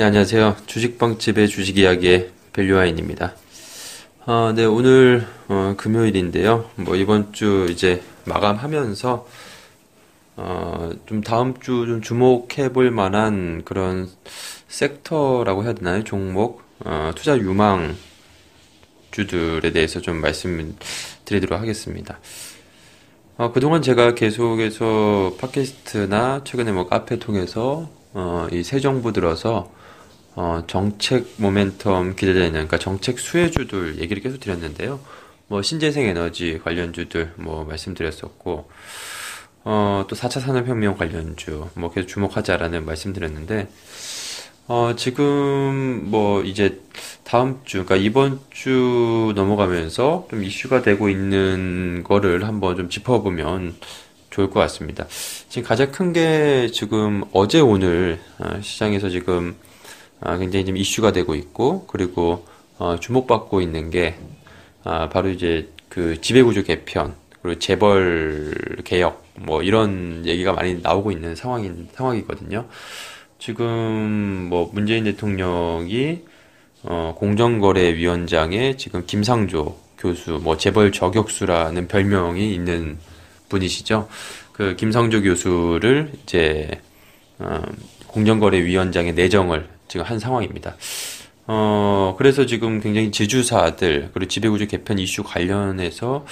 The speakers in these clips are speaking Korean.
네, 안녕하세요. 주식방집의 주식 이야기의 밸류아인입니다. 아, 네, 오늘 어, 금요일인데요. 뭐 이번 주 이제 마감하면서 어, 좀 다음 주 좀 주목해 볼 만한 그런 섹터라고 해야 되나요? 종목, 어, 투자 유망 주들에 대해서 좀 말씀드리도록 하겠습니다. 어, 그동안 제가 계속해서 팟캐스트나 최근에 뭐 카페 통해서 어, 이 새 정부 들어서 어, 정책 모멘텀 기대되는 그러니까 정책 수혜주들 얘기를 계속 드렸는데요. 뭐 신재생 에너지 관련주들 뭐 말씀드렸었고 어, 또 4차 산업혁명 관련주 뭐 계속 주목하자라는 말씀드렸는데 어, 지금 뭐 이제 다음 주 그러니까 이번 주 넘어가면서 좀 이슈가 되고 있는 거를 한번 좀 짚어보면 좋을 것 같습니다. 지금 가장 큰 게 지금 어제 오늘 어, 시장에서 지금 아, 굉장히 좀 이슈가 되고 있고 그리고 어, 주목받고 있는 게 아, 바로 이제 그 지배구조 개편 그리고 재벌 개혁 뭐 이런 얘기가 많이 나오고 있는 상황인 상황이거든요. 지금 뭐 문재인 대통령이 어, 공정거래위원장에 지금 김상조 교수 뭐 재벌 저격수라는 별명이 있는 분이시죠. 그 김상조 교수를 이제 어, 공정거래위원장의 내정을 지금 한 상황입니다. 어, 그래서 지금 굉장히 지주사들, 그리고 지배구조 개편 이슈 관련해서,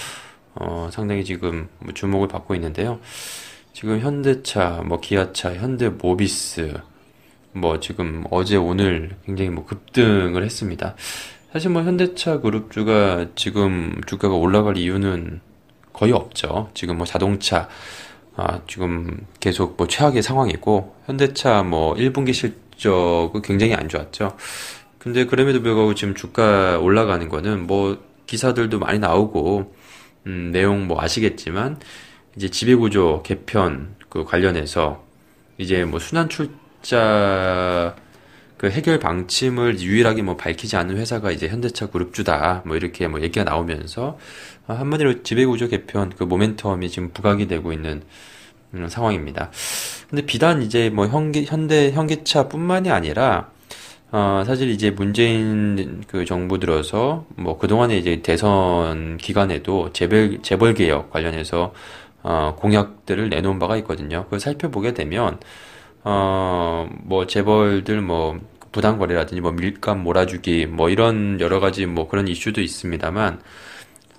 어, 상당히 지금 뭐 주목을 받고 있는데요. 지금 현대차, 뭐 기아차, 현대 모비스, 뭐 지금 어제 오늘 굉장히 뭐 급등을 했습니다. 사실 뭐 현대차 그룹주가 지금 주가가 올라갈 이유는 거의 없죠. 지금 뭐 자동차, 아, 지금 계속 뭐 최악의 상황이고, 현대차 뭐 1분기 실 실적은 굉장히 안 좋았죠. 근데 그럼에도 불구하고 지금 주가 올라가는 거는 뭐 기사들도 많이 나오고 음, 내용 뭐 아시겠지만 이제 지배구조 개편 그 관련해서 이제 뭐 순환 출자 그 해결 방침을 유일하게 뭐 밝히지 않는 회사가 이제 현대차 그룹주다 뭐 이렇게 뭐 얘기가 나오면서 한마디로 지배구조 개편 그 모멘텀이 지금 부각이 되고 있는 음, 상황입니다. 근데 비단 이제 뭐 현기, 현대 현기차뿐만이 아니라 어, 사실 이제 문재인 그 정부 들어서 뭐 그동안에 이제 대선 기간에도 재벌 재벌 개혁 관련해서 어, 공약들을 내놓은 바가 있거든요. 그걸 살펴보게 되면 어, 뭐 재벌들 뭐 부당 거래라든지 뭐 밀감 몰아주기 뭐 이런 여러 가지 뭐 그런 이슈도 있습니다만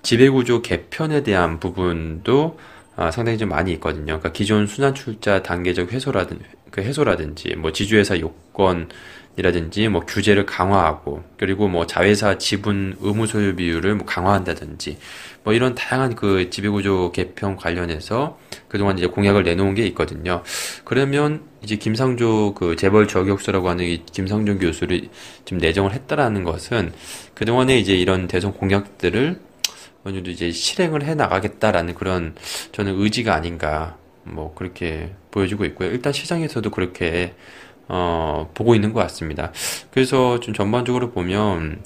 지배구조 개편에 대한 부분도 아, 상당히 좀 많이 있거든요. 그러니까 기존 순환 출자 단계적 해소라든지 그 해소라든지 뭐 지주회사 요건이라든지 뭐 규제를 강화하고 그리고 뭐 자회사 지분 의무 소유 비율을 뭐 강화한다든지 뭐 이런 다양한 그 지배구조 개편 관련해서 그동안 이제 공약을 내놓은 게 있거든요. 그러면 이제 김상조 그 재벌 저격수라고 하는 이 김상조 교수를 지금 내정을 했다라는 것은 그동안에 이제 이런 대선 공약들을 어느 정도 이제 실행을 해 나가겠다라는 그런 저는 의지가 아닌가 뭐 그렇게 보여지고 있고요. 일단 시장에서도 그렇게 어, 보고 있는 것 같습니다. 그래서 좀 전반적으로 보면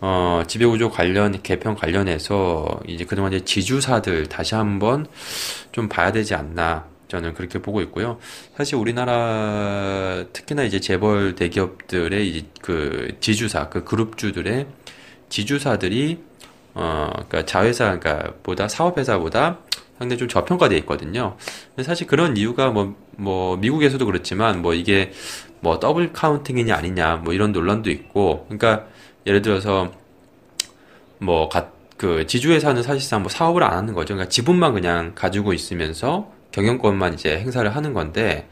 어, 지배구조 관련 개편 관련해서 이제 그동안 이제 지주사들 다시 한번 좀 봐야 되지 않나 저는 그렇게 보고 있고요. 사실 우리나라 특히나 이제 재벌 대기업들의 이그 지주사 그 그룹주들의 지주사들이 어, 그러니까 자회사, 그러니까 보다 사업회사보다 상당히 좀 저평가되어 있거든요. 근데 사실 그런 이유가 뭐, 뭐, 미국에서도 그렇지만 뭐 이게 뭐 더블 카운팅이냐 아니냐 뭐 이런 논란도 있고, 그러니까 예를 들어서 뭐, 가, 그 지주회사는 사실상 뭐 사업을 안 하는 거죠. 그러니까 지분만 그냥 가지고 있으면서 경영권만 이제 행사를 하는 건데,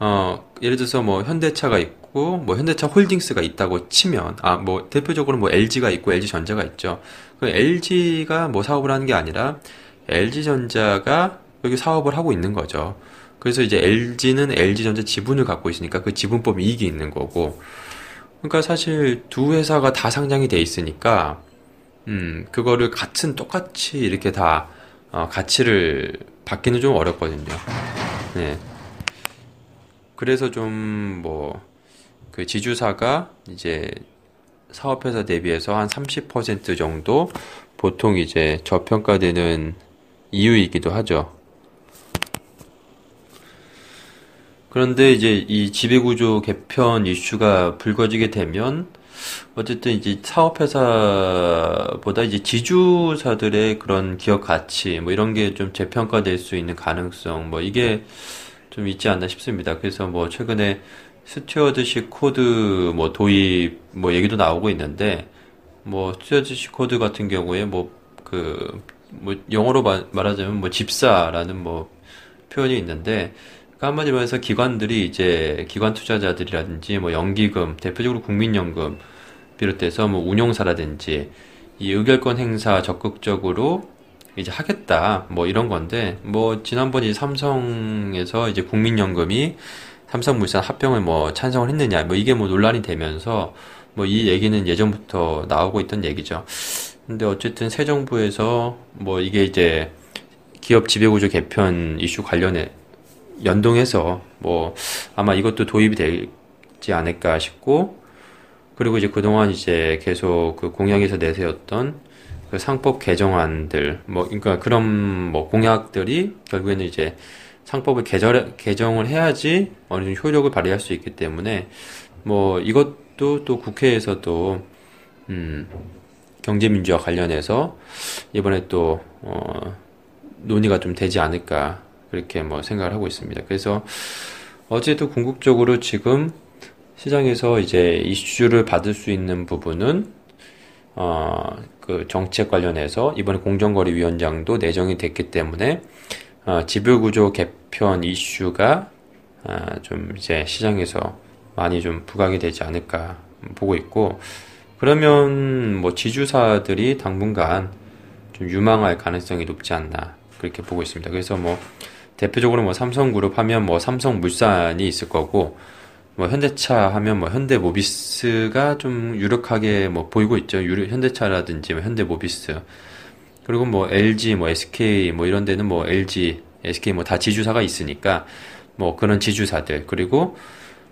어, 예를 들어서 뭐 현대차가 있고, 뭐 현대차 홀딩스가 있다고 치면, 아, 뭐 대표적으로 뭐 LG가 있고 LG전자가 있죠. 그 LG가 뭐 사업을 하는 게 아니라 LG전자가 여기 사업을 하고 있는 거죠. 그래서 이제 LG는 LG전자 지분을 갖고 있으니까 그 지분법 이익이 있는 거고. 그러니까 사실 두 회사가 다 상장이 돼 있으니까, 음, 그거를 같은 똑같이 이렇게 다, 어, 가치를 받기는 좀 어렵거든요. 네. 그래서 좀, 뭐, 그 지주사가 이제 사업회사 대비해서 한 30% 정도 보통 이제 저평가되는 이유이기도 하죠. 그런데 이제 이 지배구조 개편 이슈가 불거지게 되면 어쨌든 이제 사업회사보다 이제 지주사들의 그런 기업 가치 뭐 이런 게 좀 재평가될 수 있는 가능성 뭐 이게 좀 있지 않나 싶습니다. 그래서 뭐 최근에 stewardship code 뭐 도입 뭐 얘기도 나오고 있는데 뭐 stewardship code 같은 경우에 뭐 그뭐 영어로 말, 말하자면 뭐 집사라는 뭐 표현이 있는데 그러니까 한마디로 해서 기관들이 이제 기관 투자자들이라든지 뭐 연기금 대표적으로 국민연금 비롯해서 뭐 운용사라든지 이 의결권 행사 적극적으로 이제 하겠다 뭐 이런 건데 뭐 지난번 이 삼성에서 이제 국민연금이 삼성물산 합병을 뭐 찬성을 했느냐 뭐 이게 뭐 논란이 되면서 뭐 이 얘기는 예전부터 나오고 있던 얘기죠. 근데 어쨌든 새 정부에서 뭐 이게 이제 기업 지배구조 개편 이슈 관련해 연동해서 뭐 아마 이것도 도입이 되지 않을까 싶고 그리고 이제 그동안 이제 계속 그 공약에서 내세웠던 그 상법 개정안들 뭐 그러니까 그런 뭐 공약들이 결국에는 이제 상법을 개절, 개정을 해야지 어느 정도 효력을 발휘할 수 있기 때문에 뭐 이것도 또 국회에서도 음 경제민주화 관련해서 이번에 또 어, 논의가 좀 되지 않을까 그렇게 뭐 생각을 하고 있습니다. 그래서 어제도 궁극적으로 지금 시장에서 이제 이슈를 받을 수 있는 부분은 어, 그 정책 관련해서 이번에 공정거래위원장도 내정이 됐기 때문에 어, 지배구조 개편 이슈가 어, 좀 이제 시장에서 많이 좀 부각이 되지 않을까 보고 있고 그러면 뭐 지주사들이 당분간 좀 유망할 가능성이 높지 않나 그렇게 보고 있습니다. 그래서 뭐 대표적으로 뭐 삼성그룹 하면 뭐 삼성물산이 있을 거고 뭐 현대차 하면 뭐 현대모비스가 좀 유력하게 뭐 보이고 있죠. 유료, 현대차라든지 뭐 현대모비스. 그리고 뭐 LG, 뭐 SK 뭐 이런 데는 뭐 LG, SK 뭐 다 지주사가 있으니까 뭐 그런 지주사들. 그리고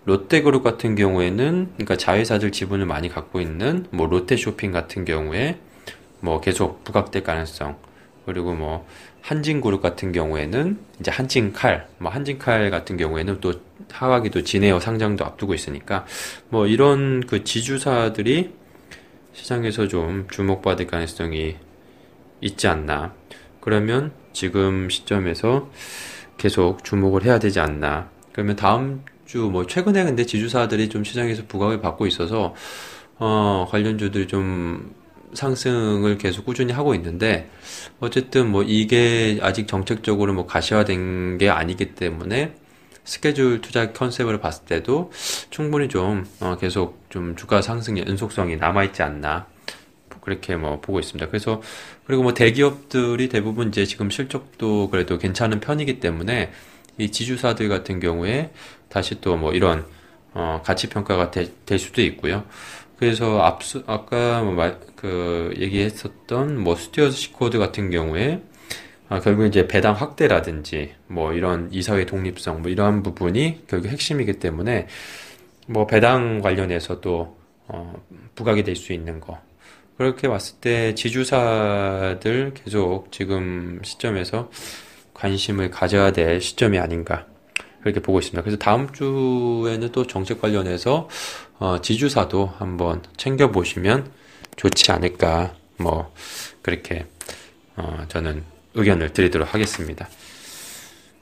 롯데그룹 같은 경우에는 그러니까 자회사들 지분을 많이 갖고 있는 뭐 롯데쇼핑 같은 경우에 뭐 계속 부각될 가능성. 그리고 뭐 한진그룹 같은 경우에는 이제 한진칼, 뭐 한진칼 같은 경우에는 또또 진에어 상장도 앞두고 있으니까 뭐 이런 그 지주사들이 시장에서 좀 주목받을 가능성이 있지 않나. 그러면 지금 시점에서 계속 주목을 해야 되지 않나. 그러면 다음 주 뭐 최근에 근데 지주사들이 좀 시장에서 부각을 받고 있어서 어 관련주들이 좀 상승을 계속 꾸준히 하고 있는데 어쨌든 뭐 이게 아직 정책적으로 뭐 가시화된 게 아니기 때문에 스케줄 투자 컨셉을 봤을 때도 충분히 좀 어, 계속 좀 주가 상승의 연속성이 남아있지 않나 그렇게 뭐 보고 있습니다. 그래서 그리고 뭐 대기업들이 대부분 이제 지금 실적도 그래도 괜찮은 편이기 때문에 이 지주사들 같은 경우에 다시 또 뭐 이런 어, 가치 평가가 되, 될 수도 있고요. 그래서 앞서 아까 뭐 말, 그 얘기했었던 뭐 stewardship code 같은 경우에 아, 결국 이제 배당 확대라든지 뭐 이런 이사회 독립성 뭐 이러한 부분이 결국 핵심이기 때문에 뭐 배당 관련해서도 어, 부각이 될 수 있는 거 그렇게 봤을 때 지주사들 계속 지금 시점에서 관심을 가져야 될 시점이 아닌가 그렇게 보고 있습니다. 그래서 다음 주에는 또 정책 관련해서 어, 지주사도 한번 챙겨 보시면 좋지 않을까 뭐 그렇게 어, 저는 의견을 드리도록 하겠습니다.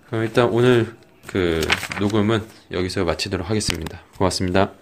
그럼 일단 오늘 그 녹음은 여기서 마치도록 하겠습니다. 고맙습니다.